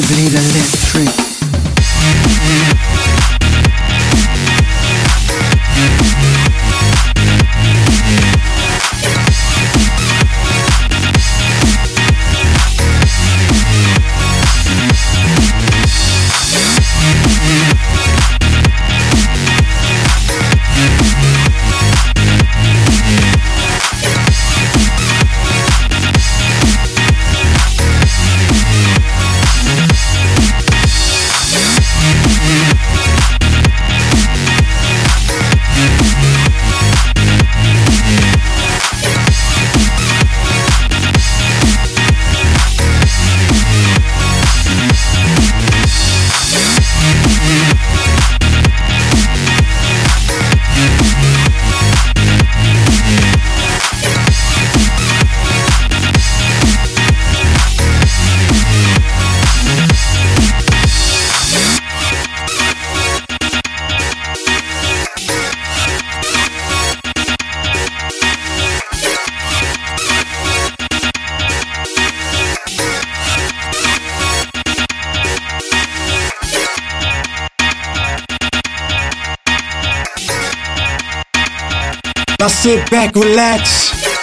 Bleed electric. Now sit back, relax.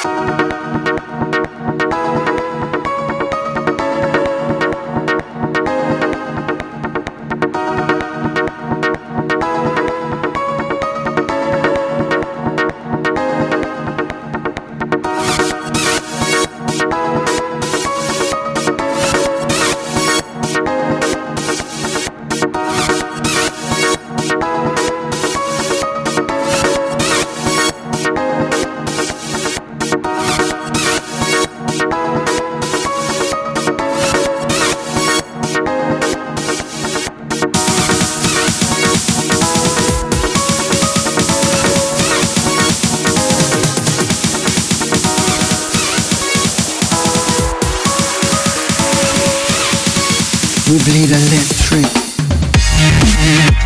We bleed electric.